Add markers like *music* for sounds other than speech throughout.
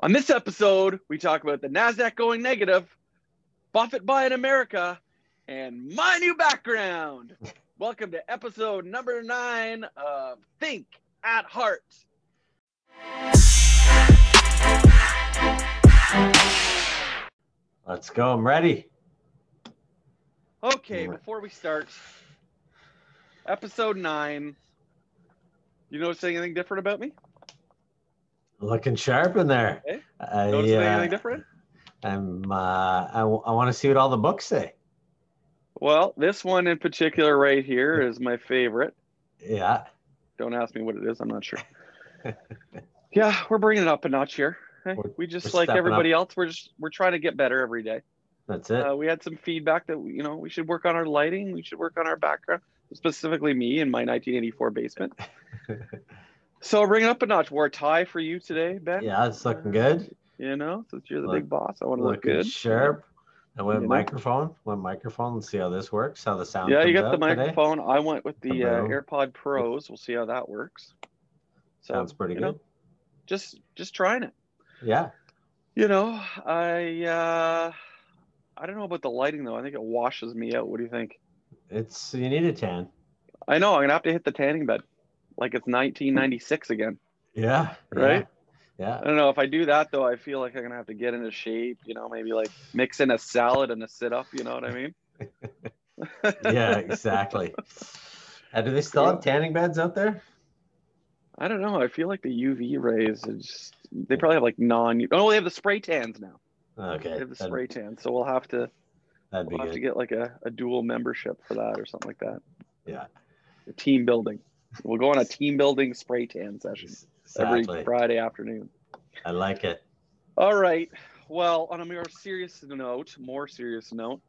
On this episode, we talk about the NASDAQ going negative, Buffett buying America, and my new background. *laughs* Welcome to episode number nine of Think at Heart. Let's go. I'm ready. Okay, before we start, episode nine. You notice anything different about me? Looking sharp in there. Okay. I, Notice uh, anything different? I'm. Uh, I, want to see what all the books say. Well, this one in particular right here is my favorite. Yeah. Don't ask me what it is. I'm not sure. *laughs* yeah, we're bringing it up a notch here. We're- We just like everybody else. We're just we're trying to get better every day. That's it. Uh, we had some feedback that you know we should work on our lighting. We should work on our background, specifically me in my 1984 basement. *laughs* So I'll bring it up a notch. Wore a tie for you today, Ben. yeah, it's looking good. You know, since you're the Look- big boss, I want to look good. sharp. I went You know? microphone. Went microphone. Let's see how this works. How the sound. Yeah, you got the out today. microphone. I went with the The uh. AirPod Pros. We'll see how that works. So, Sounds pretty good. know, just just trying it. Yeah. You know, I uh I don't know about the lighting though. I think it washes me out. What do you think? It's you need a tan. I know I'm gonna have to hit the tanning bed, like it's 1996 again. Yeah. Right? Yeah. I don't know if I do that though. I feel like I'm gonna have to get into shape. You know, maybe like mix in a salad and a sit up. You know what I mean? Yeah. *laughs* yeah exactly. Uh, do they still have tanning beds out there? I don't know. I feel like the UV rays. Are just, they probably have like non. Oh, they have the spray tans now. Okay. They have the spray tan. So we'll have to we'll have to get like a, a dual membership for that or something like that. Yeah. A team building. We'll go on a team building spray tan session every Friday afternoon. I like it. All right. Well, on a more serious note, more serious note,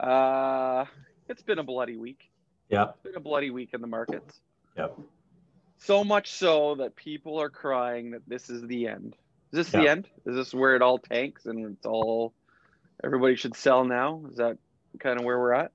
uh, it's been a bloody week. Yeah. It's been a bloody week in the markets. Yep. So much so that people are crying that this is the end. Is this the end? Is this where it all tanks and it's all everybody should sell now? Is that kind of where we're at?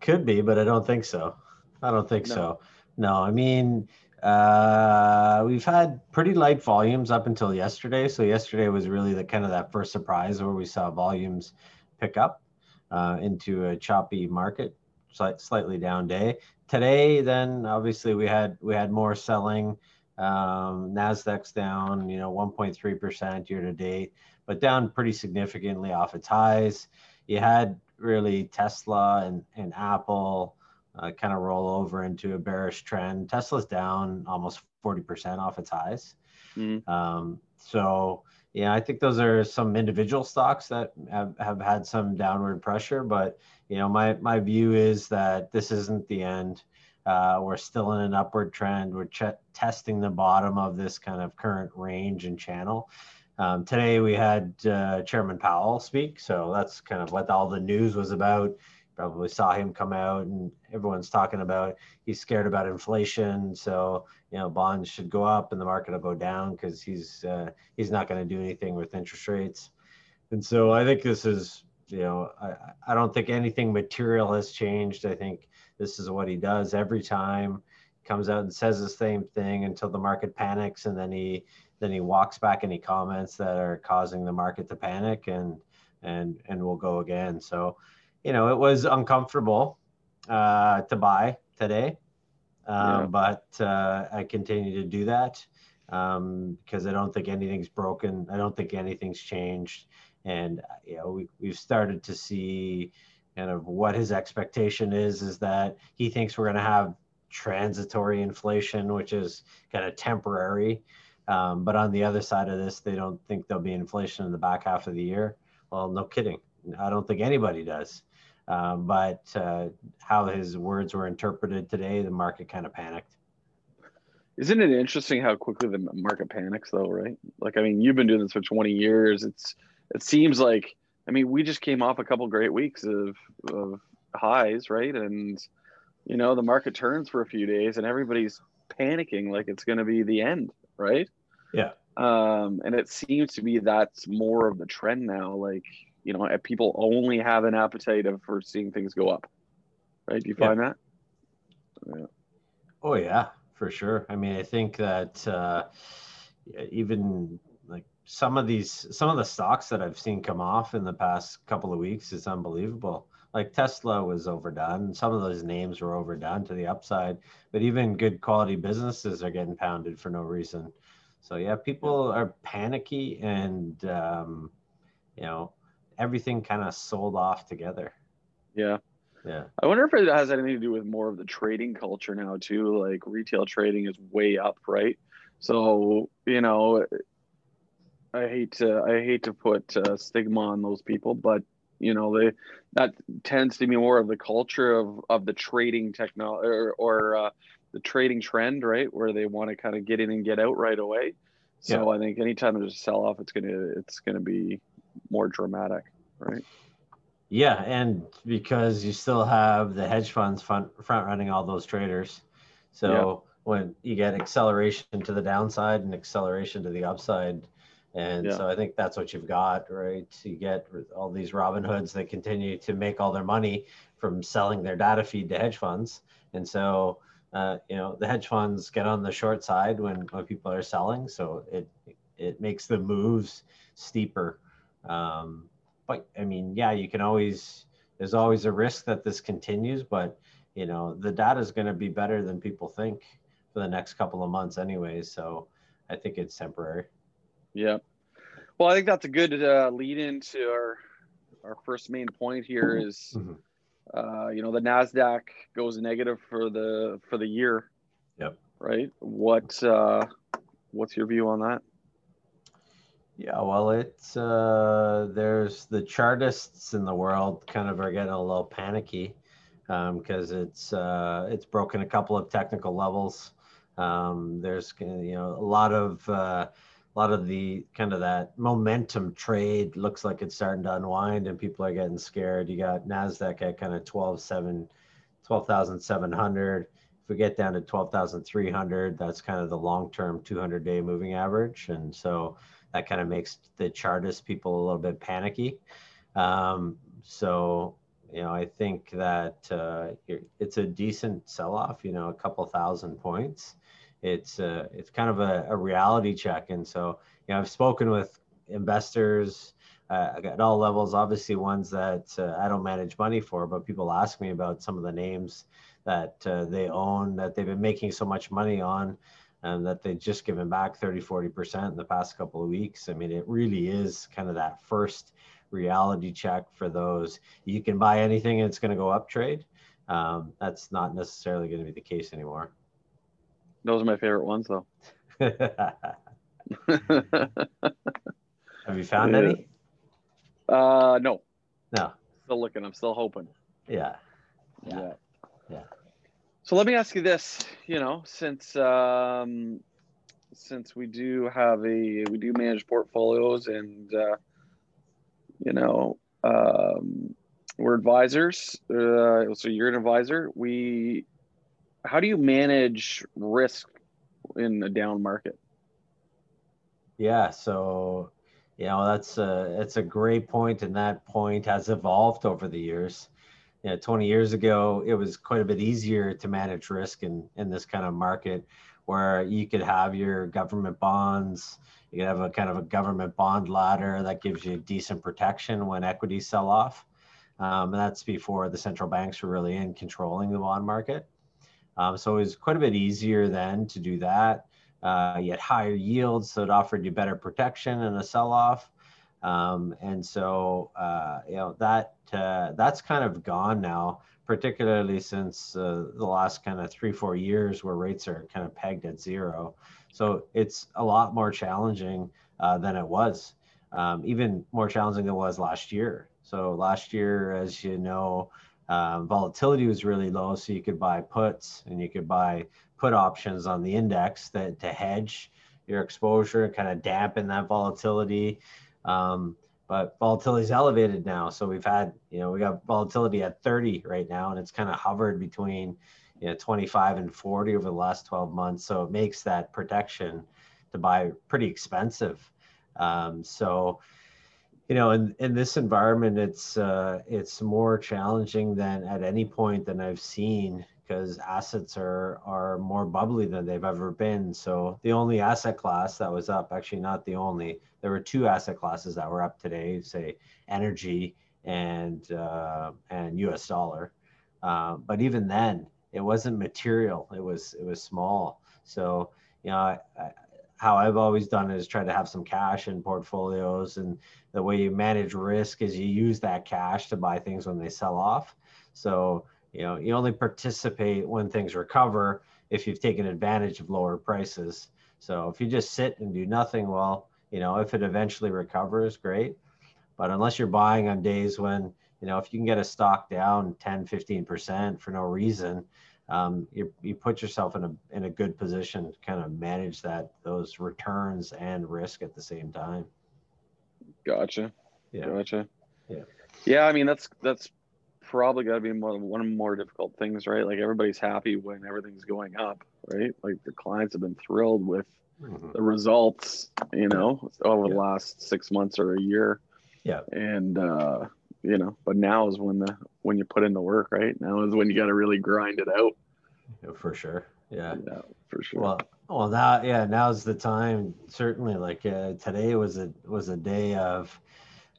Could be, but I don't think so. I don't think No. so. No, I mean, uh, we've had pretty light volumes up until yesterday. So yesterday was really the kind of that first surprise where we saw volumes pick up uh, into a choppy market, slight, slightly down day. Today, then obviously we had we had more selling. Um, Nasdaq's down, you know, 1.3 percent year to date, but down pretty significantly off its highs. You had really Tesla and, and Apple uh, kind of roll over into a bearish trend. Tesla's down almost 40% off its highs. Mhm. Um, so, yeah, I think those are some individual stocks that have, have had some downward pressure. But, you know, my, my view is that this isn't the end. Uh, we're still in an upward trend. We're ch- testing the bottom of this kind of current range and channel. Um, today we had uh, Chairman Powell speak, so that's kind of what all the news was about. Probably saw him come out, and everyone's talking about he's scared about inflation, so you know bonds should go up and the market will go down because he's uh, he's not going to do anything with interest rates. And so I think this is you know I, I don't think anything material has changed. I think this is what he does every time. Comes out and says the same thing until the market panics, and then he then he walks back any comments that are causing the market to panic and and and we'll go again so you know it was uncomfortable uh to buy today um, Yeah. but uh, i continue to do that um, because i don't think anything's broken i don't think anything's changed and uh, you know we, we've started to see kind of what his expectation is is that he thinks we're going to have transitory inflation which is kind of temporary um, but on the other side of this, they don't think there'll be inflation in the back half of the year. Well, no kidding. I don't think anybody does. Um, but uh, how his words were interpreted today, the market kind of panicked. Isn't it interesting how quickly the market panics though, right? Like I mean, you've been doing this for 20 years. It's it seems like I mean, we just came off a couple great weeks of of highs, right? And you know, the market turns for a few days and everybody's panicking like it's going to be the end, right? Yeah. Um, and it seems to be that's more of the trend now. Like, you know, people only have an appetite of for seeing things go up, right? Do you Yeah. find that? Oh yeah, for sure. I mean, I think that uh, even like some of these some of the stocks that I've seen come off in the past couple of weeks is unbelievable. Like Tesla was overdone. Some of those names were overdone to the upside, but even good quality businesses are getting pounded for no reason. So yeah, people are panicky and um, you know everything kind of sold off together. Yeah. Yeah. I wonder if it has anything to do with more of the trading culture now too. Like retail trading is way up, right? So you know, I hate to I hate to put uh, stigma on those people, but you know they that tends to be more of the culture of of the trading technology or, or uh, the trading trend, right? Where they want to kind of get in and get out right away. So yeah. I think anytime there's a sell off, it's gonna it's gonna be more dramatic, right? Yeah, and because you still have the hedge funds front front running all those traders, so yeah. when you get acceleration to the downside and acceleration to the upside, and yeah. so I think that's what you've got, right? You get all these Robinhoods that continue to make all their money from selling their data feed to hedge funds, and so uh, you know the hedge funds get on the short side when when people are selling, so it it makes the moves steeper. Um, but I mean, yeah, you can always, there's always a risk that this continues, but you know, the data is going to be better than people think for the next couple of months anyways. So I think it's temporary. Yeah. Well, I think that's a good uh, lead into our, our first main point here is, mm-hmm. uh, you know, the NASDAQ goes negative for the, for the year. Yep. Right. What, uh, what's your view on that? Yeah, well, it's uh, there's the chartists in the world kind of are getting a little panicky because um, it's uh, it's broken a couple of technical levels. Um, there's you know a lot of uh, a lot of the kind of that momentum trade looks like it's starting to unwind and people are getting scared. You got Nasdaq at kind of 12 7 12,700. If we get down to 12,300, that's kind of the long-term 200-day moving average, and so that kind of makes the chartist people a little bit panicky. Um, so, you know, I think that uh, it's a decent sell-off. You know, a couple thousand points. It's uh, it's kind of a, a reality check, and so you know, I've spoken with investors uh, at all levels. Obviously, ones that uh, I don't manage money for, but people ask me about some of the names that uh, they own that they've been making so much money on and that they've just given back 30, 40% in the past couple of weeks. I mean, it really is kind of that first reality check for those. You can buy anything and it's going to go up trade. Um, that's not necessarily going to be the case anymore. Those are my favorite ones, though. *laughs* Have you found any? Uh, no. No. Still looking. I'm still hoping. Yeah. Yeah. Yeah. yeah. So let me ask you this, you know, since um, since we do have a we do manage portfolios and uh, you know um, we're advisors. Uh, so you're an advisor. We how do you manage risk in a down market? Yeah, so you know that's a it's a great point, and that point has evolved over the years you know, 20 years ago, it was quite a bit easier to manage risk in, in this kind of market where you could have your government bonds, you could have a kind of a government bond ladder that gives you decent protection when equities sell off. Um, and that's before the central banks were really in controlling the bond market. Um, so it was quite a bit easier then to do that. Uh, you had higher yields, so it offered you better protection in a sell-off. Um, and so, uh, you know, that uh, that's kind of gone now, particularly since uh, the last kind of three, four years where rates are kind of pegged at zero. So it's a lot more challenging uh, than it was, um, even more challenging than it was last year. So last year, as you know, um, volatility was really low, so you could buy puts and you could buy put options on the index that to hedge your exposure, kind of dampen that volatility. Um, but volatility is elevated now. So we've had, you know, we got volatility at 30 right now, and it's kind of hovered between, you know, 25 and 40 over the last 12 months. So it makes that protection to buy pretty expensive. Um, so, you know, in, in this environment, it's uh, it's more challenging than at any point than I've seen because assets are are more bubbly than they've ever been. So the only asset class that was up, actually not the only, there were two asset classes that were up today, say energy and uh, and U.S. dollar. Uh, but even then, it wasn't material. It was it was small. So you know, I, I, how I've always done is try to have some cash in portfolios, and the way you manage risk is you use that cash to buy things when they sell off. So you know, you only participate when things recover if you've taken advantage of lower prices. So if you just sit and do nothing, well, you know, if it eventually recovers, great. But unless you're buying on days when, you know, if you can get a stock down 10, 15% for no reason, um, you, you put yourself in a, in a good position to kind of manage that, those returns and risk at the same time. Gotcha. Yeah. Gotcha. Yeah. Yeah. I mean, that's, that's probably got to be one, one of the more difficult things, right? Like everybody's happy when everything's going up, right? Like the clients have been thrilled with Mhm. the results, you know, over the last six months or a year. Yeah. And uh, you know, but now is when the when you put in the work, right? Now is when you got to really grind it out. Yeah, For sure. Yeah. Yeah, for sure. Well, well, now, yeah, now's the time. Certainly, like uh, today was a was a day of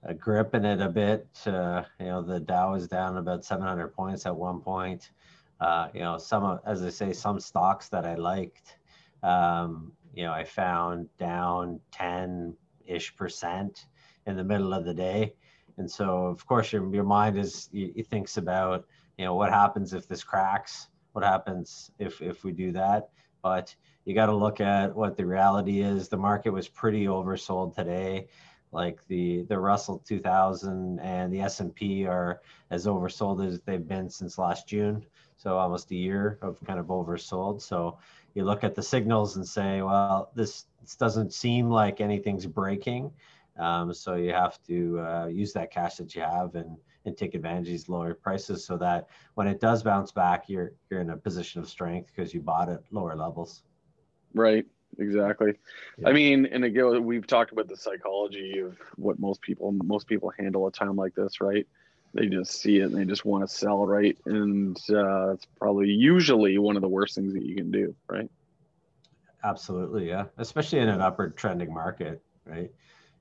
uh, gripping it a bit. Uh, you know, the Dow is down about 700 points at one point. Uh, you know, some as I say, some stocks that I liked, um, you know, I found down 10 ish percent in the middle of the day. And so, of course, your, your mind is, it thinks about, you know, what happens if this cracks? What happens if, if we do that? But you got to look at what the reality is. The market was pretty oversold today. Like the the Russell 2000 and the S&P are as oversold as they've been since last June. So almost a year of kind of oversold. So you look at the signals and say, well, this, this doesn't seem like anything's breaking. Um, so you have to uh, use that cash that you have and and take advantage of these lower prices so that when it does bounce back, you're you're in a position of strength because you bought at lower levels. right. Exactly. Yeah. I mean, and again, we've talked about the psychology of what most people most people handle a time like this, right? They just see it and they just want to sell, right? And uh, it's probably usually one of the worst things that you can do, right? Absolutely, yeah. Especially in an upward trending market, right?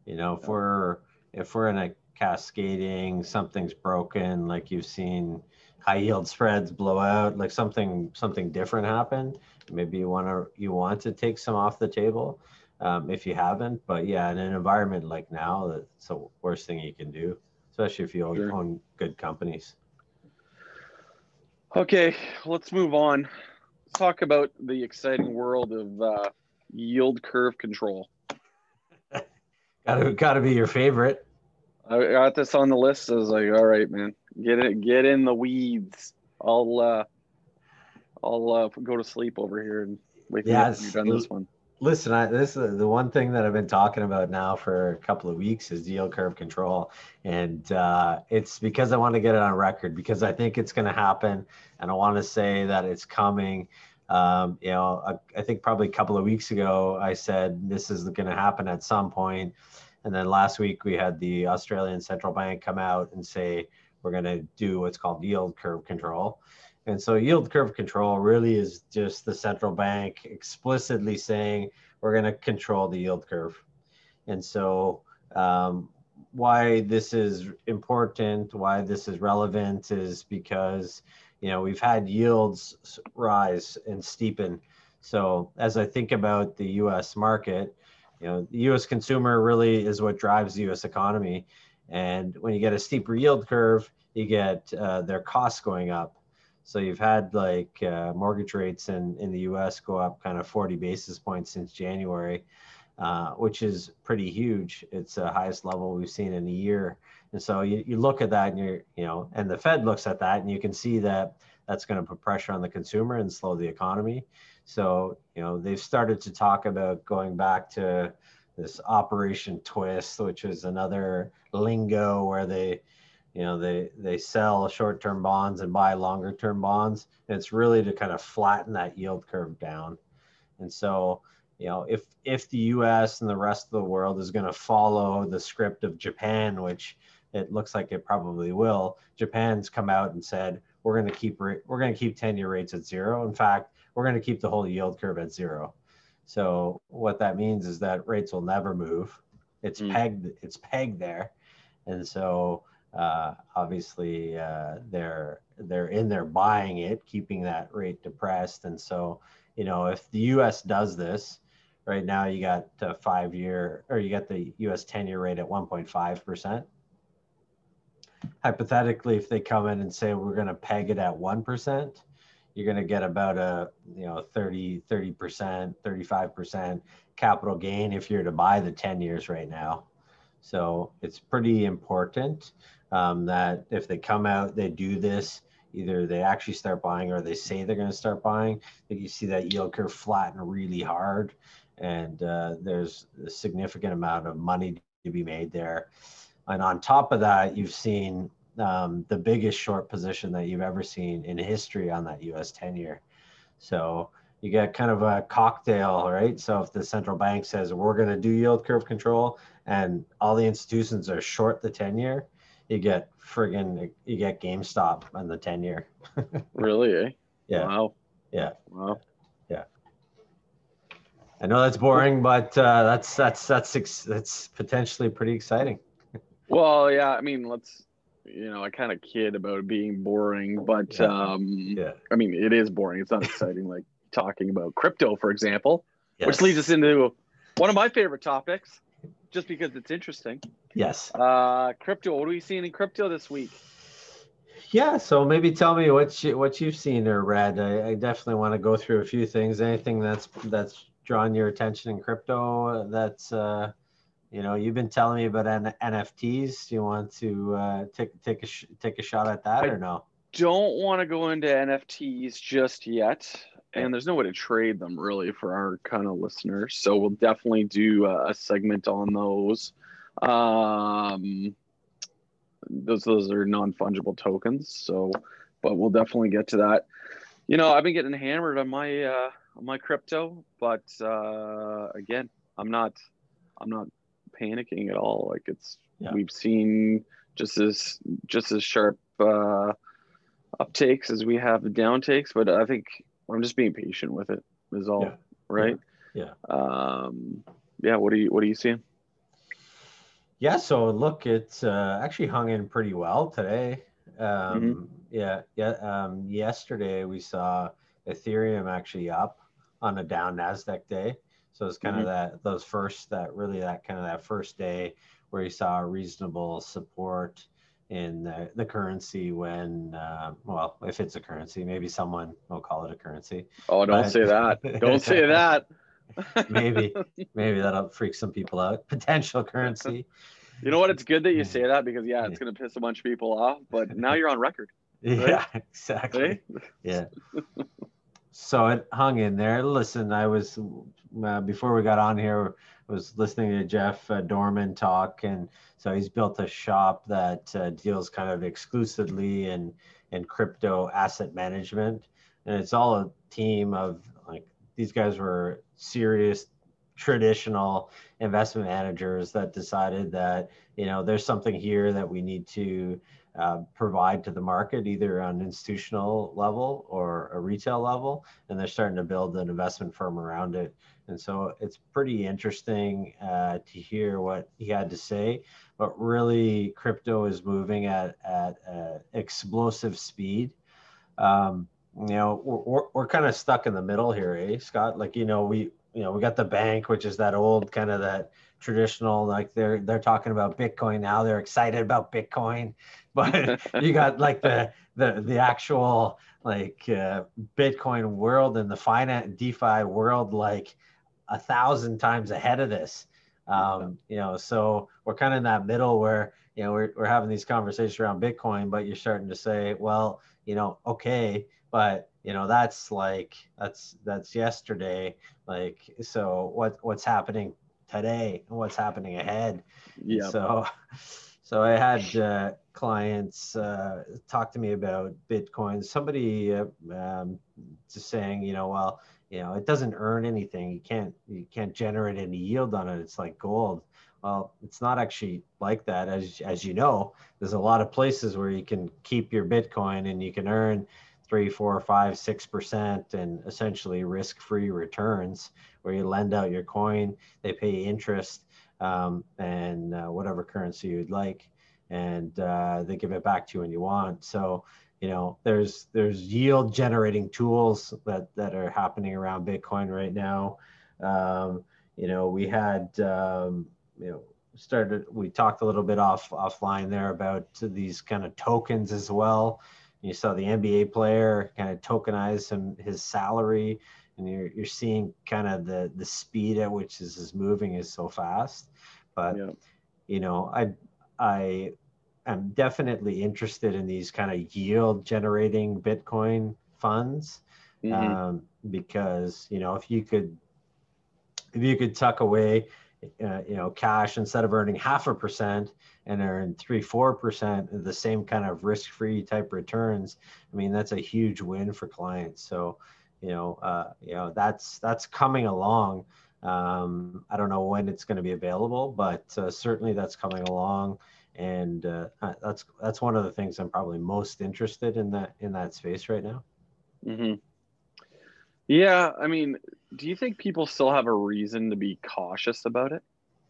You know, if we're if we're in a cascading, something's broken, like you've seen high yield spreads blow out, like something something different happened. Maybe you want to you want to take some off the table um, if you haven't. But yeah, in an environment like now, that's the worst thing you can do, especially if you own, Sure. own good companies. Okay, let's move on. Let's talk about the exciting world of uh, yield curve control. *laughs* Gotta gotta be your favorite. I got this on the list. I was like, all right, man, get it, get in the weeds. I'll, uh, I'll uh, go to sleep over here and wait for you Yes. to be done this one. Listen, I, this is the one thing that I've been talking about now for a couple of weeks is yield curve control, and uh, it's because I want to get it on record because I think it's going to happen, and I want to say that it's coming. Um, you know, I, I think probably a couple of weeks ago I said this is going to happen at some point, and then last week we had the Australian central bank come out and say we're going to do what's called yield curve control. And so yield curve control really is just the central bank explicitly saying we're going to control the yield curve. And so um, why this is important, why this is relevant is because, you know, we've had yields rise and steepen. So as I think about the US market, you know, the US consumer really is what drives the US economy. And when you get a steeper yield curve, you get uh, their costs going up. So you've had like uh, mortgage rates in, in the US go up kind of 40 basis points since January, uh, which is pretty huge. It's the highest level we've seen in a year. And so you, you look at that and you're, you know, and the Fed looks at that and you can see that that's going to put pressure on the consumer and slow the economy. So, you know, they've started to talk about going back to this Operation Twist, which is another lingo where they, you know they they sell short-term bonds and buy longer-term bonds and it's really to kind of flatten that yield curve down and so you know if if the us and the rest of the world is going to follow the script of japan which it looks like it probably will japan's come out and said we're going to keep we're going to keep 10 year rates at zero. In fact, we're going to keep the whole yield curve at zero. So what that means is that rates will never move. It's mm. pegged. It's pegged there, and so uh, obviously uh, they're they're in there buying it, keeping that rate depressed. And so you know if the U.S. does this right now, you got a five year or you got the U.S. ten year rate at 1.5 percent hypothetically, if they come in and say we're going to peg it at 1%, you're going to get about a, you know, 30, 30%, 35% capital gain if you're to buy the 10 years right now. So it's pretty important um, that if they come out, they do this, either they actually start buying or they say they're going to start buying. That you see that yield curve flatten really hard, and uh, there's a significant amount of money to be made there. And on top of that, you've seen um, the biggest short position that you've ever seen in history on that US 10 year. So you get kind of a cocktail, right? So if the central bank says we're going to do yield curve control and all the institutions are short the 10 year, you get friggin' you get GameStop on the 10 year. *laughs* really? Eh? Yeah. Wow. Yeah. Wow. Yeah. I know that's boring, but uh, that's that's that's that's potentially pretty exciting. *laughs* Well, yeah, I mean, let's you know, I kind of kid about being boring, but um yeah. I mean, it is boring. It's not exciting like talking about crypto, for example, yes. which leads us into one of my favorite topics just because it's interesting. Yes. Uh crypto, what are we seeing in crypto this week? Yeah, so maybe tell me what you what you've seen or read. I, I definitely want to go through a few things. Anything that's that's drawn your attention in crypto that's uh you know, you've been telling me about N- NFTs. Do you want to uh, take take a sh- take a shot at that I or no? Don't want to go into NFTs just yet, and there's no way to trade them really for our kind of listeners. So we'll definitely do a segment on those. Um, those those are non fungible tokens. So, but we'll definitely get to that. You know, I've been getting hammered on my uh, on my crypto, but uh, again, I'm not I'm not panicking at all. Like it's yeah. we've seen just as just as sharp uh, uptakes as we have the downtakes, but I think I'm just being patient with it. Is all yeah. right. Yeah. yeah. Um, yeah. What are you What are you seeing? Yeah. So look, it's uh, actually hung in pretty well today. Um, mm-hmm. Yeah. Yeah. Um, yesterday we saw Ethereum actually up on a down Nasdaq day. So it's kind mm-hmm. of that those first that really that kind of that first day where you saw reasonable support in the, the currency when uh, well if it's a currency maybe someone will call it a currency. Oh, don't but, say that! Don't say *laughs* that. maybe *laughs* maybe that'll freak some people out. *laughs* Potential currency. You know what? It's good that you say that because yeah, it's going to piss a bunch of people off. But now you're on record. Right? Yeah, exactly. Yeah so it hung in there. Listen, I was uh, before we got on here was listening to Jeff uh, Dorman talk, and so he's built a shop that uh, deals kind of exclusively in in crypto asset management, and it's all a team of like these guys were serious traditional investment managers that decided that you know there's something here that we need to uh, provide to the market either on institutional level or a retail level. And they're starting to build an investment firm around it and so it's pretty interesting uh, to hear what he had to say. But really crypto is moving at at uh, explosive speed. Um, you know we're, we're kind of stuck in the middle here eh scott? Like you know we you know we got the bank which is that old kind of that traditional like they're they're talking about bitcoin now. They're excited about bitcoin. *laughs* But you got like the the the actual like uh, bitcoin world and the finance defi world like a thousand times ahead of this um, you know so we're kind of in that middle where you know we're, we're having these conversations around bitcoin but you're starting to say well you know okay but you know that's like that's that's yesterday like so what what's happening today and what's happening ahead. Yeah. So, so I had uh, clients uh, talk to me about Bitcoin. Somebody uh, um, just saying, you know, well, you know, it doesn't earn anything. You can't you can't generate any yield on it. It's like gold. Well, it's not actually like that. As, as you know, there's a lot of places where you can keep your Bitcoin and you can earn three, four, five, six percent and essentially risk-free returns where you lend out your coin, they pay interest um, and uh, whatever currency you'd like, and uh, they give it back to you when you want. So you know there's there's yield generating tools that that are happening around bitcoin right now. Um, you know we had um, you know started we talked a little bit off offline there about these kind of tokens as well. You saw the nba player kind of tokenize him his salary and you're, you're seeing kind of the the speed at which this is moving is so fast. But yeah. you know i i am definitely interested in these kind of yield generating Bitcoin funds mm-hmm. um, because you know if you could if you could tuck away uh, you know cash instead of earning half a percent and earn three four percent the same kind of risk free type returns i mean that's a huge win for clients. So you know uh, you know that's that's coming along. Um, i don't know when it's going to be available but uh, certainly that's coming along and uh, that's that's one of the things I'm probably most interested in that in that space right now. Mm-hmm. Yeah, I mean, do you think people still have a reason to be cautious about it?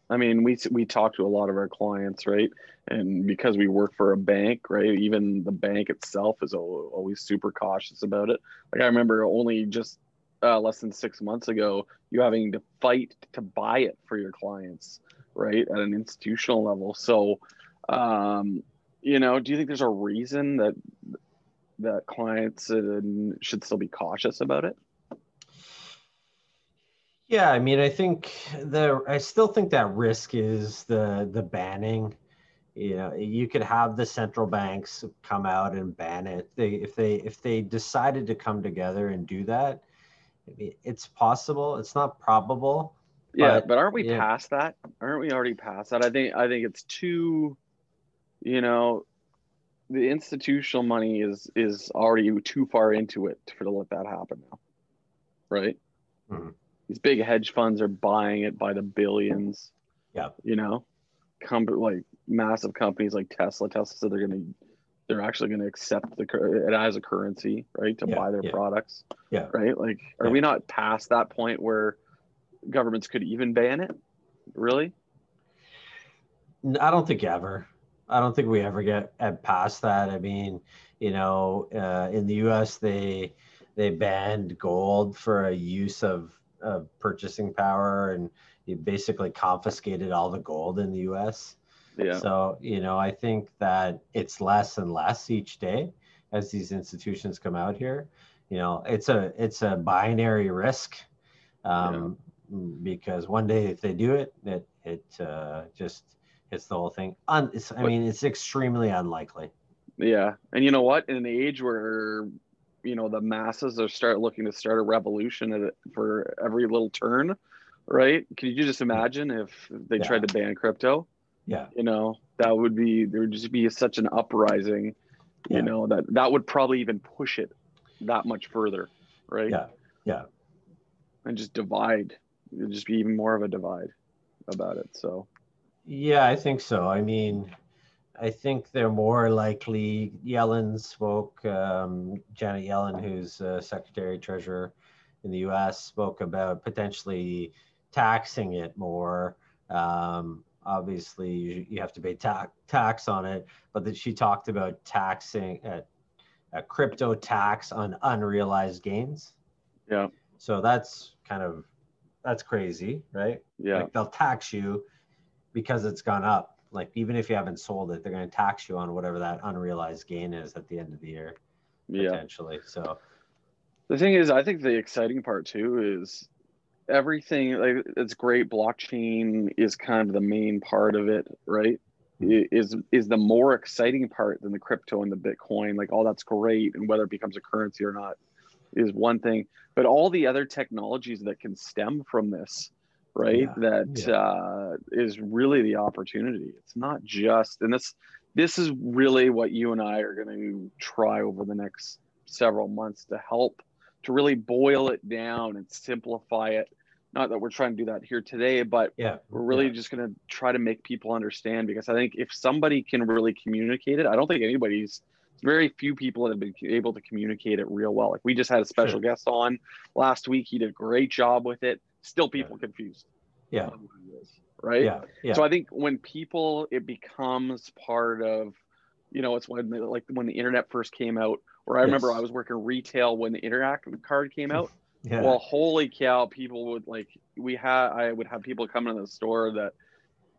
I mean, we we talk to a lot of our clients, right? And because we work for a bank, right? Even the bank itself is always super cautious about it. Like I remember only just uh, less than six months ago, you having to fight to buy it for your clients, right? At an institutional level. So um, you know, do you think there's a reason that that clients should still be cautious about it? Yeah, I mean, I think the I still think that risk is the the banning. You know, you could have the central banks come out and ban it. They if they if they decided to come together and do that, it's possible. It's not probable. Yeah, but, but aren't we yeah. past that? Aren't we already past that? I think I think it's too you know, the institutional money is is already too far into it for to let that happen now, right? Mm-hmm. These big hedge funds are buying it by the billions. Yeah, you know, come like massive companies like Tesla. Tesla said they're gonna they're actually going to accept the it as a currency, right, to yeah, buy their yeah. products. Yeah. Right. Like, are yeah. we not past that point where governments could even ban it? Really? I don't think ever. I don't think we ever get past that. I mean, you know, uh, in the U.S. they they banned gold for a use of, of purchasing power, and you basically confiscated all the gold in the U.S. Yeah. So you know, I think that it's less and less each day as these institutions come out here. You know, it's a it's a binary risk um, yeah. because one day if they do it, it it uh, just it's the whole thing. Un, I mean, it's extremely unlikely. Yeah, and you know what? In an age where you know the masses are start looking to start a revolution for every little turn, right? Can you just imagine if they yeah. tried to ban crypto? Yeah, you know that would be there would just be such an uprising. Yeah. You know that that would probably even push it that much further, right? Yeah, yeah, and just divide. It'd just be even more of a divide about it. So yeah, I think so. I mean, I think they're more likely. Yellen spoke, um, Janet Yellen, who's uh, Secretary Treasurer in the US, spoke about potentially taxing it more. Um, obviously, you, you, have to pay ta- tax on it, but that she talked about taxing a, uh, a crypto tax on unrealized gains. Yeah. So that's kind of that's crazy, right? Yeah. Like they'll tax you because it's gone up. Like even if you haven't sold it, they're going to tax you on whatever that unrealized gain is at the end of the year, yeah. potentially. So the thing is, I think the exciting part too is everything. Like it's great. Blockchain is kind of the main part of it, right? Mm-hmm. Is is the more exciting part than the crypto and the Bitcoin. Like all that's great, and whether it becomes a currency or not is one thing. But all the other technologies that can stem from this right yeah. That yeah. Uh, is really the opportunity it's not just and this this is really what you and i are going to try over the next several months to help to really boil it down and simplify it not that we're trying to do that here today, but yeah, we're really yeah. just going to try to make people understand because I think if somebody can really communicate it, I don't think anybody's very few people that have been able to communicate it real well. Like we just had a special Sure. guest on last week. He did a great job with it. Still people confused. yeah, on who he is, Right. yeah, yeah, So I think when people, it becomes part of, you know, it's when the, like when the internet first came out, or I remember I was working retail when the interactive card came out. *laughs* yeah, Well, holy cow, people would like we had I would have people come into the store that,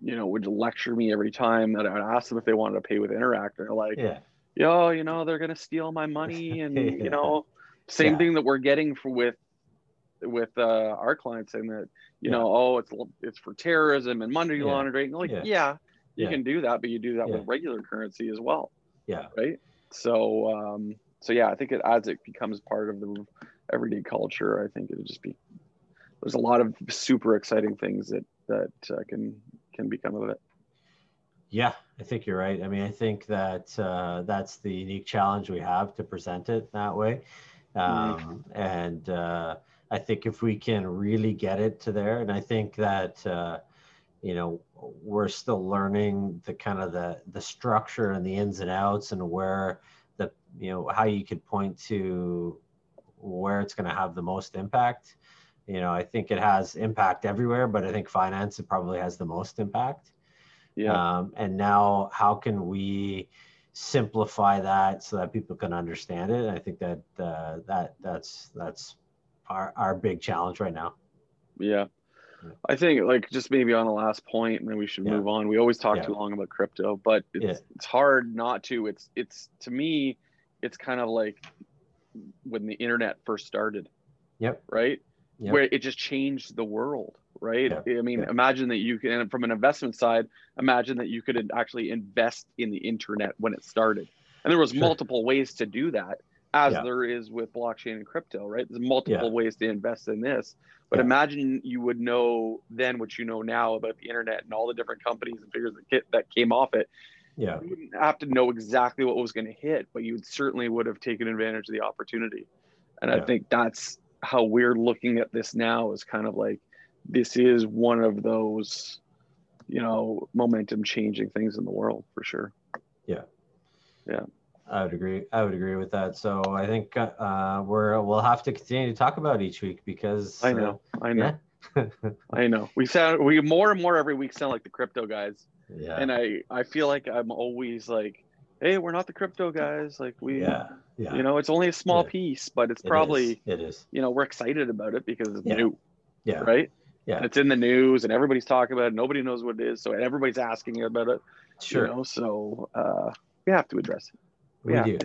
you know, would lecture me every time that I would ask them if they wanted to pay with Interac. They're like, yeah, yo, you know, they're gonna steal my money, *laughs* and Yeah. you know, same Yeah. thing that we're getting for with with uh, our clients saying that you Yeah. know, oh, it's it's for terrorism and money Yeah. laundering. Like, Yeah. yeah, you can do that, but you do that Yeah. with regular currency as well, yeah, right? So, um, so yeah, I think it as it becomes part of the everyday culture, I think it'll just be there's a lot of super exciting things that that uh, can can become of it. Yeah, I think you're right. I mean, I think that uh, that's the unique challenge we have to present it that way. Um, And uh, I think if we can really get it to there, and I think that, uh, you know, we're still learning the kind of the, the structure and the ins and outs and where the, you know, how you could point to where it's going to have the most impact. You know, I think it has impact everywhere, but I think finance it probably has the most impact. Yeah, Um, and now, how can we simplify that so that people can understand it? I think that uh, that that's that's our our big challenge right now. yeah. I think like just maybe on the last point, and then we should Yeah. move on. We always talk Yeah. too long about crypto, but it's Yeah. it's hard not to. It's it's to me, it's kind of like when the internet first started, Yep. right? Yep. Where it just changed the world, right? I mean, imagine that you can, from an investment side, imagine that you could actually invest in the internet when it started, and there was Sure. multiple ways to do that, as Yeah. there is with blockchain and crypto, right? There's multiple Yeah. ways to invest in this, but Yeah. imagine you would know then what you know now about the internet and all the different companies and figures that ca- that came off it. Yeah. You wouldn't have to know exactly what was going to hit, but you certainly would have taken advantage of the opportunity. And I think that's how we're looking at this now is kind of like this is one of those, you know, momentum changing things in the world for sure. I would agree. I would agree with that. So I think uh, we're we'll have to continue to talk about each week because I know, I know, Yeah. *laughs* I know. We sound we more and more every week sound like the crypto guys, yeah. and I I feel like I'm always like, hey, we're not the crypto guys. Like we, yeah. Yeah. you know, it's only a small Yeah. piece, but it's It is. probably It is. you know we're excited about it because it's Yeah. new, Yeah. right? Yeah. And it's in the news and everybody's talking about it. Nobody knows what it is, so everybody's asking about it. Sure. You know, so uh, we have to address it. We Yeah. do.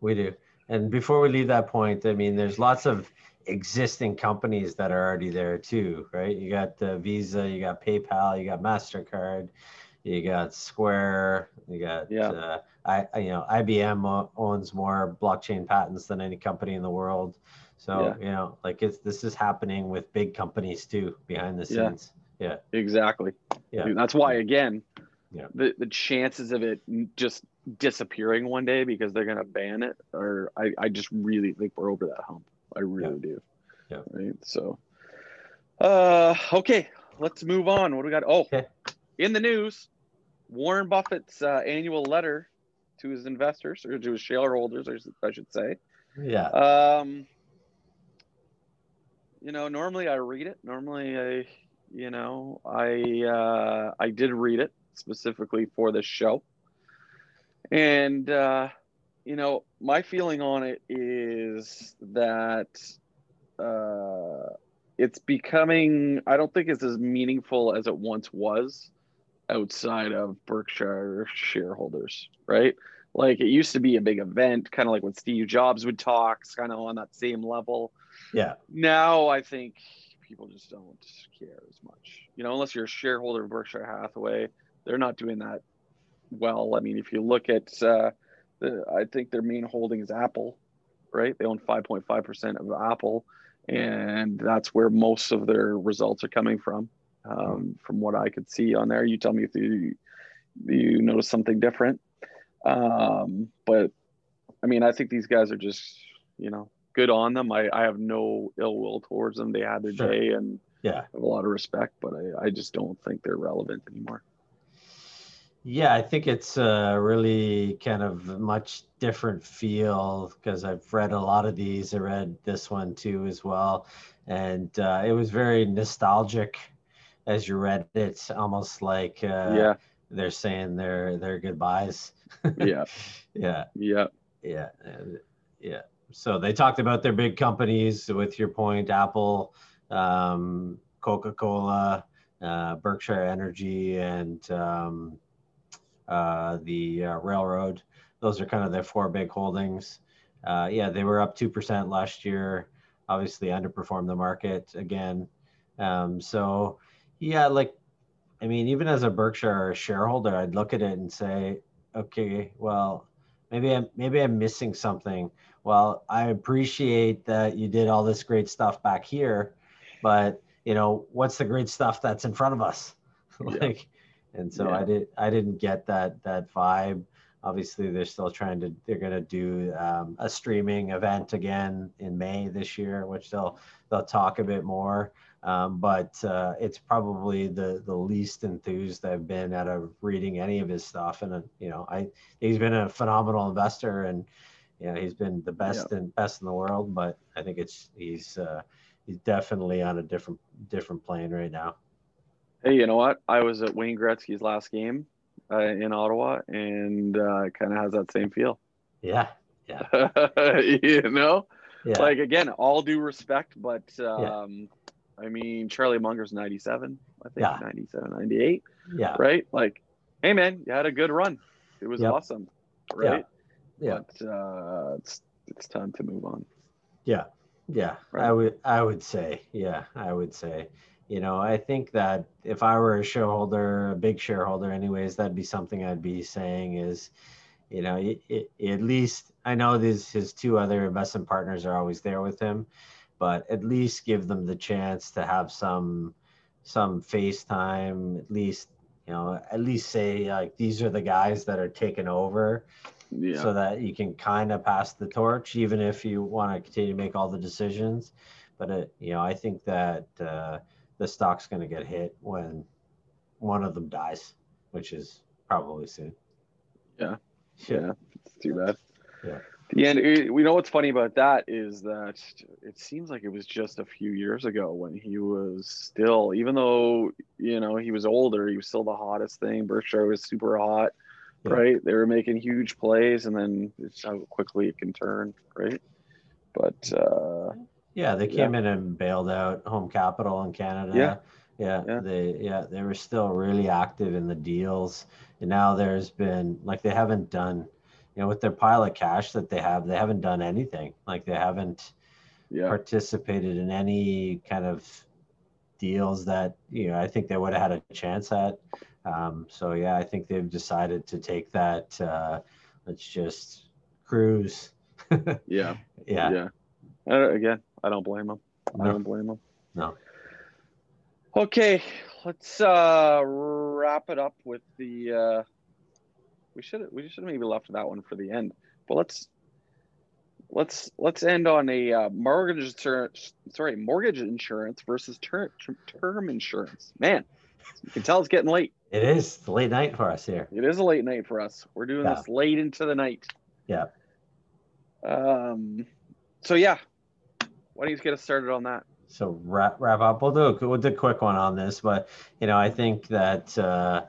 We do. And before we leave that point, I mean, there's lots of existing companies that are already there too, right? You got uh, Visa, you got PayPal, you got Mastercard, you got Square, you got Yeah. uh, I, you know IBM owns more blockchain patents than any company in the world. So you know, like it's this is happening with big companies too behind the scenes. Yeah. Exactly. Yeah. That's why again, Yeah. the the chances of it just disappearing one day because they're gonna ban it, or I I just really think we're over that hump. I really do. Yeah. Right. So, uh, okay, let's move on. What do we got? Oh, Okay. in the news, Warren Buffett's uh, annual letter to his investors or to his shareholders, I should say. Yeah. Um, you know, normally I read it. Normally I, you know, I uh, I did read it specifically for this show, and uh, you know, my feeling on it is that uh, it's becoming. I don't think it's as meaningful as it once was outside of Berkshire shareholders, right? Like it used to be a big event, kind of like when Steve Jobs would talk, kind of on that same level. Yeah. Now I think people just don't care as much. You know, unless you're a shareholder of Berkshire Hathaway, they're not doing that well. I mean, if you look at, uh, the, I think their main holding is Apple, right? They own 5.5% of Apple, and that's where most of their results are coming from. Um, from what I could see on there, you tell me if you you notice something different. Um, but I mean, I think these guys are just, you know, good on them. I, I have no ill will towards them. They had their Sure. day and Yeah. I have a lot of respect, but I, I just don't think they're relevant anymore. Yeah, I think it's a really kind of much different feel because I've read a lot of these. I read this one too as well, and uh, it was very nostalgic as you read it, almost like uh, yeah, they're saying their their goodbyes. *laughs* yeah, yeah, yeah, yeah, yeah. So they talked about their big companies. With your point, Apple, um, Coca Cola, uh, Berkshire Energy, and um, uh, the uh, railroad. Those are kind of their four big holdings. Uh, yeah, they were up 2% last year, obviously underperformed the market again. Um, so, yeah, like, I mean, even as a Berkshire shareholder, I'd look at it and say, okay, well, maybe I'm, maybe I'm missing something. Well, I appreciate that you did all this great stuff back here, but you know, what's the great stuff that's in front of us? *laughs* like, and so yeah. I did I didn't get that that vibe. Obviously, they're still trying to they're going to do um, a streaming event again in May this year, which they'll they'll talk a bit more. Um, but uh, it's probably the the least enthused I've been out of reading any of his stuff. And uh, you know, I he's been a phenomenal investor, and you know, he's been the best yeah. and best in the world. But I think it's he's uh, he's definitely on a different different plane right now. Hey, you know what? I was at Wayne Gretzky's last game uh, in Ottawa, and uh, kind of has that same feel. Yeah, yeah. *laughs* you know, yeah. like again, all due respect, but um, yeah. I mean, Charlie Munger's ninety-seven, I think, yeah. 97, 98. Yeah. Right. Like, hey man, you had a good run. It was yep. awesome. Right. Yeah. But uh, it's it's time to move on. Yeah. Yeah. Right. I would I would say yeah I would say you know i think that if i were a shareholder a big shareholder anyways that'd be something i'd be saying is you know it, it, at least i know these his two other investment partners are always there with him but at least give them the chance to have some some FaceTime, at least you know at least say like these are the guys that are taking over yeah. so that you can kind of pass the torch even if you want to continue to make all the decisions but it, you know i think that uh, the stock's going to get hit when one of them dies, which is probably soon. Yeah. *laughs* Yeah. It's too bad. Yeah. The end. We know what's funny about that is that it seems like it was just a few years ago when he was still, even though you know he was older, he was still the hottest thing. Berkshire was super hot, yeah. right? They were making huge plays, and then it's how quickly it can turn, right? But uh, yeah, they came yeah. in and bailed out Home Capital in Canada. Yeah. yeah. Yeah, they yeah they were still really active in the deals, and now there's been like they haven't done, you know, with their pile of cash that they have, they haven't done anything. Like they haven't yeah. participated in any kind of deals that you know I think they would have had a chance at. Um, so yeah, I think they've decided to take that. Uh, let's just cruise. *laughs* yeah. Yeah. Yeah. Uh, again, I don't blame them. No. I don't blame them. No. Okay, let's uh, wrap it up with the. Uh, we should we should maybe left that one for the end, but let's let's let's end on a uh, mortgage insurance. Sorry, mortgage insurance versus ter- term insurance. Man, you can tell it's getting late. It is it's late night for us here. It is a late night for us. We're doing yeah. this late into the night. Yeah. Um. So yeah, why don't you get us started on that? So wrap wrap up. We'll do a, we'll do a quick one on this, but you know I think that uh,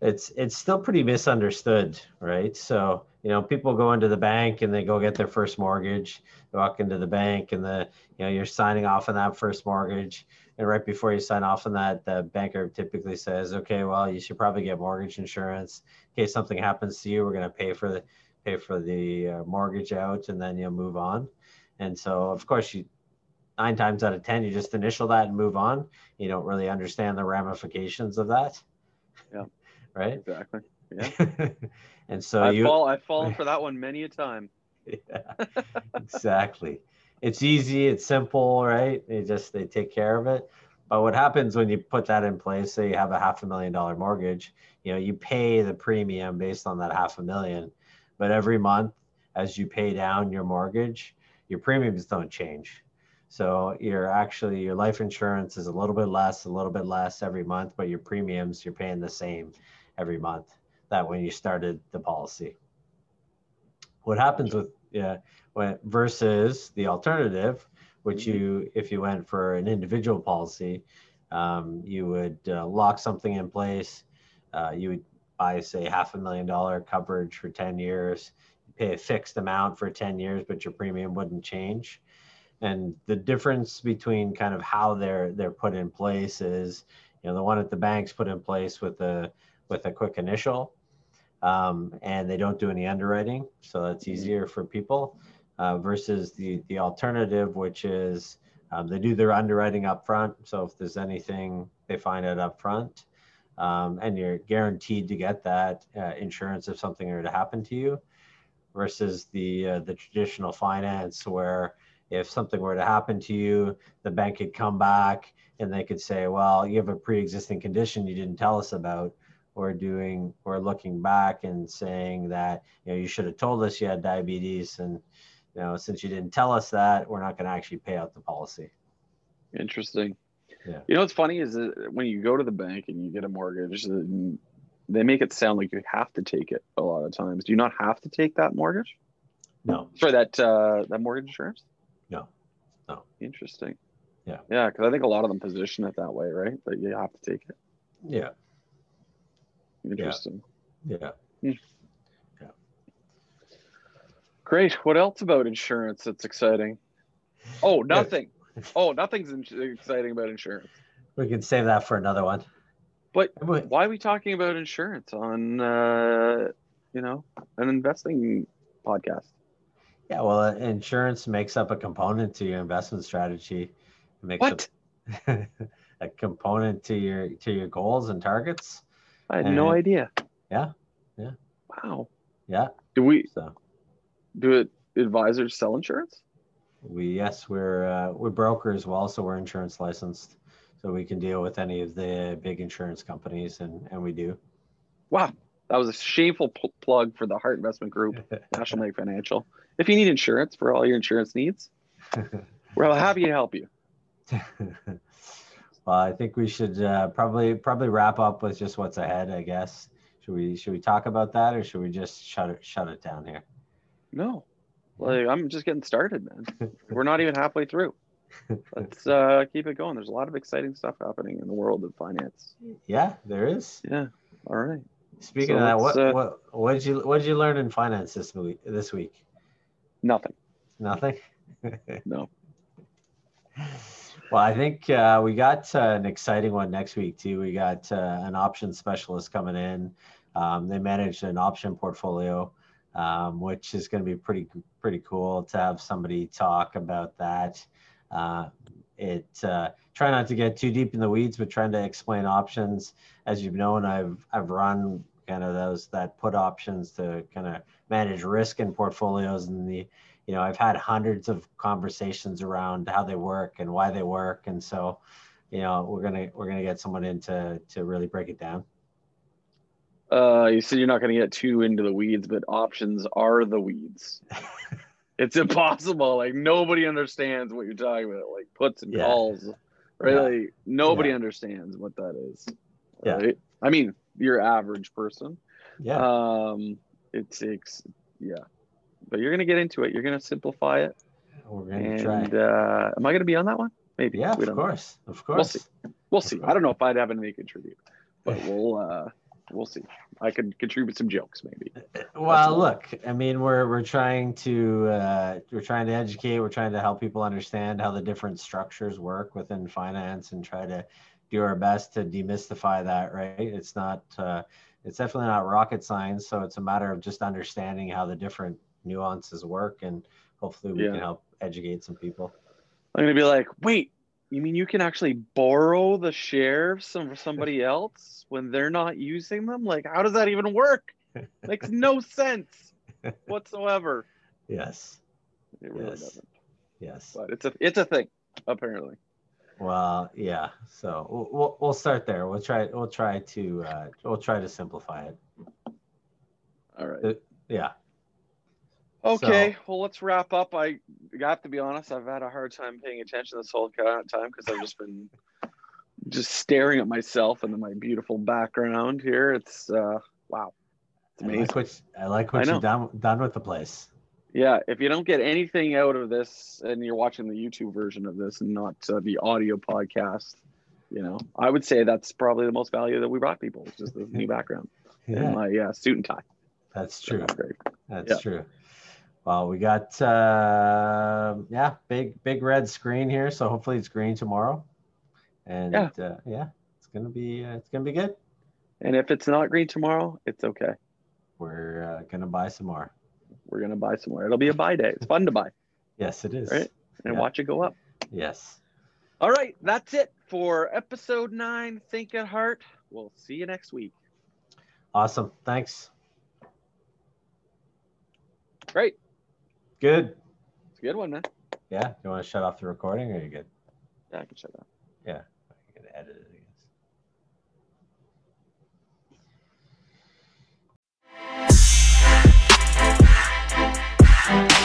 it's it's still pretty misunderstood, right? So you know people go into the bank and they go get their first mortgage. They walk into the bank and the you know you're signing off on that first mortgage, and right before you sign off on that, the banker typically says, "Okay, well you should probably get mortgage insurance in case something happens to you. We're going to pay for the pay for the uh, mortgage out, and then you'll move on." And so, of course, you nine times out of ten you just initial that and move on. You don't really understand the ramifications of that. Yeah. *laughs* Right? Exactly. Yeah. *laughs* And so I you fall i've fallen *laughs* for that one many a time. Yeah exactly. It's easy it's simple right? They just they take care of it. But what happens when you put that in place say you have a half a million dollar mortgage you know you pay the premium based on that half a million. But every month as you pay down your mortgage your premiums don't change So you're actually your life insurance is a little bit less, a little bit less every month, but your premiums you're paying the same every month that when you started the policy. What happens with yeah, when versus the alternative, which you if you went for an individual policy, um, you would uh, lock something in place. Uh, you would buy say half a million dollar coverage for 10 years pay a fixed amount for 10 years but your premium wouldn't change and the difference between kind of how they're they're put in place is you know the one at the banks put in place with a with a quick initial um, and they don't do any underwriting so that's easier for people uh, versus the the alternative which is um, they do their underwriting up front so if there's anything they find it up front um, and you're guaranteed to get that uh, insurance if something were to happen to you versus the uh, the traditional finance where if something were to happen to you the bank could come back and they could say well you have a pre-existing condition you didn't tell us about or doing or looking back and saying that you know you should have told us you had diabetes and you know since you didn't tell us that we're not going to actually pay out the policy Interesting. Yeah. You know what's funny is that when you go to the bank and you get a mortgage, they make it sound like you have to take it a lot of times. Do you not have to take that mortgage? no Sorry, that uh, that mortgage insurance? No. No. Interesting. Yeah. Yeah, because I think a lot of them position it that way, right? That you have to take it. yeah Interesting. yeah Yeah. Great. What else about insurance that's exciting? Oh, nothing. oh, nothing's in- exciting about insurance. we can save that for another one But why are we talking about insurance on, uh, you know, an investing podcast? Yeah, well, uh, insurance makes up a component to your investment strategy. It makes What? up *laughs* a component to your to your goals and targets. I had no Uh, idea. yeah, yeah. Wow. Yeah. Do we So do it? Advisors sell insurance? we yes, we're uh, we're brokers. as well, so we're insurance licensed, so we can deal with any of the big insurance companies, and and we do. Wow. That was a shameful pl- plug for the Heart Investment Group, *laughs* National Bank Financial. If you need insurance for all your insurance needs, *laughs* we're happy to help you. well, I think we should uh, probably probably wrap up with just what's ahead. I guess should we should we talk about that, or should we just shut it shut it down here? No, like I'm just getting started, man. *laughs* We're not even halfway through. Let's uh, keep it going. There's a lot of exciting stuff happening in the world of finance. Yeah, there is. Yeah. All right. Speaking So of that, what uh, what what did you what did you learn in finance this week? This week, Nothing. nothing. *laughs* No. Well, I think uh, we got uh, an exciting one next week too. We got uh, an option specialist coming in. Um, they manage an option portfolio, um, which is going to be pretty pretty cool to have somebody talk about that. Uh, it uh, try not to get too deep in the weeds, but trying to explain options. As you've known, I've I've run kind of those that put options to kind of manage risk in portfolios and the you know i've had hundreds of conversations around how they work and why they work and so you know we're gonna we're gonna get someone in to to really break it down Uh, you said you're not going to get too into the weeds, but options are the weeds. *laughs* it's impossible. Like nobody understands what you're talking about. Like puts and Yeah. calls. Right? Yeah. Nobody Yeah. understands what that is. Yeah. Right? I mean, your average person. yeah Um, it takes, yeah. But you're gonna get into it. You're gonna simplify it. we're gonna try And uh, am I gonna be on that one? Maybe. yeah of don't know. course of We'll course see. We'll see. I don't know if I'd have anything to contribute, but *laughs* we'll uh, we'll see. I could contribute some jokes maybe. well look i mean we're we're trying to uh, we're trying to educate we're trying to help people understand how the different structures work within finance and try to do our best to demystify that right it's not uh, it's definitely not rocket science so it's a matter of just understanding how the different nuances work and hopefully we Yeah. can help educate some people I'm gonna be like, wait, you mean you can actually borrow the shares from somebody else when they're not using them? Like, how does that even work? *laughs* Makes no sense whatsoever. yes It really Yes. doesn't. yes But it's a it's a thing, apparently. well yeah so we'll, we'll, we'll start there we'll try we'll try to uh, we'll try to simplify it All right. yeah Okay, well, let's wrap up. I got to be honest, I've had a hard time paying attention this whole time because I've just been just staring at myself and my beautiful background here. It's uh, wow, it's I amazing. like what I like what I you've done done with the place. Yeah, if you don't get anything out of this and you're watching the YouTube version of this and not uh, the audio podcast, you know, I would say that's probably the most value that we brought people, is just this new *laughs* background and Yeah, my uh, suit and tie. that's true. That's. That's Yeah. true. Well, we got uh, yeah, big big red screen here, so hopefully it's green tomorrow. And Yeah. uh, yeah, it's gonna be uh, it's gonna be good. And if it's not green tomorrow, it's okay. We're uh, gonna buy some more. We're gonna buy some more. It'll be a buy day. It's fun to buy *laughs* Yes, it is. Right. and Yeah. watch it go up. Yes. All right, that's it for episode nine. Think at heart. We'll see you next week. Awesome. Thanks. Great. Good. It's a good one, man. Yeah. Do you want to shut off the recording or are you good? Yeah, I can shut off. Yeah. I can edit it, I guess.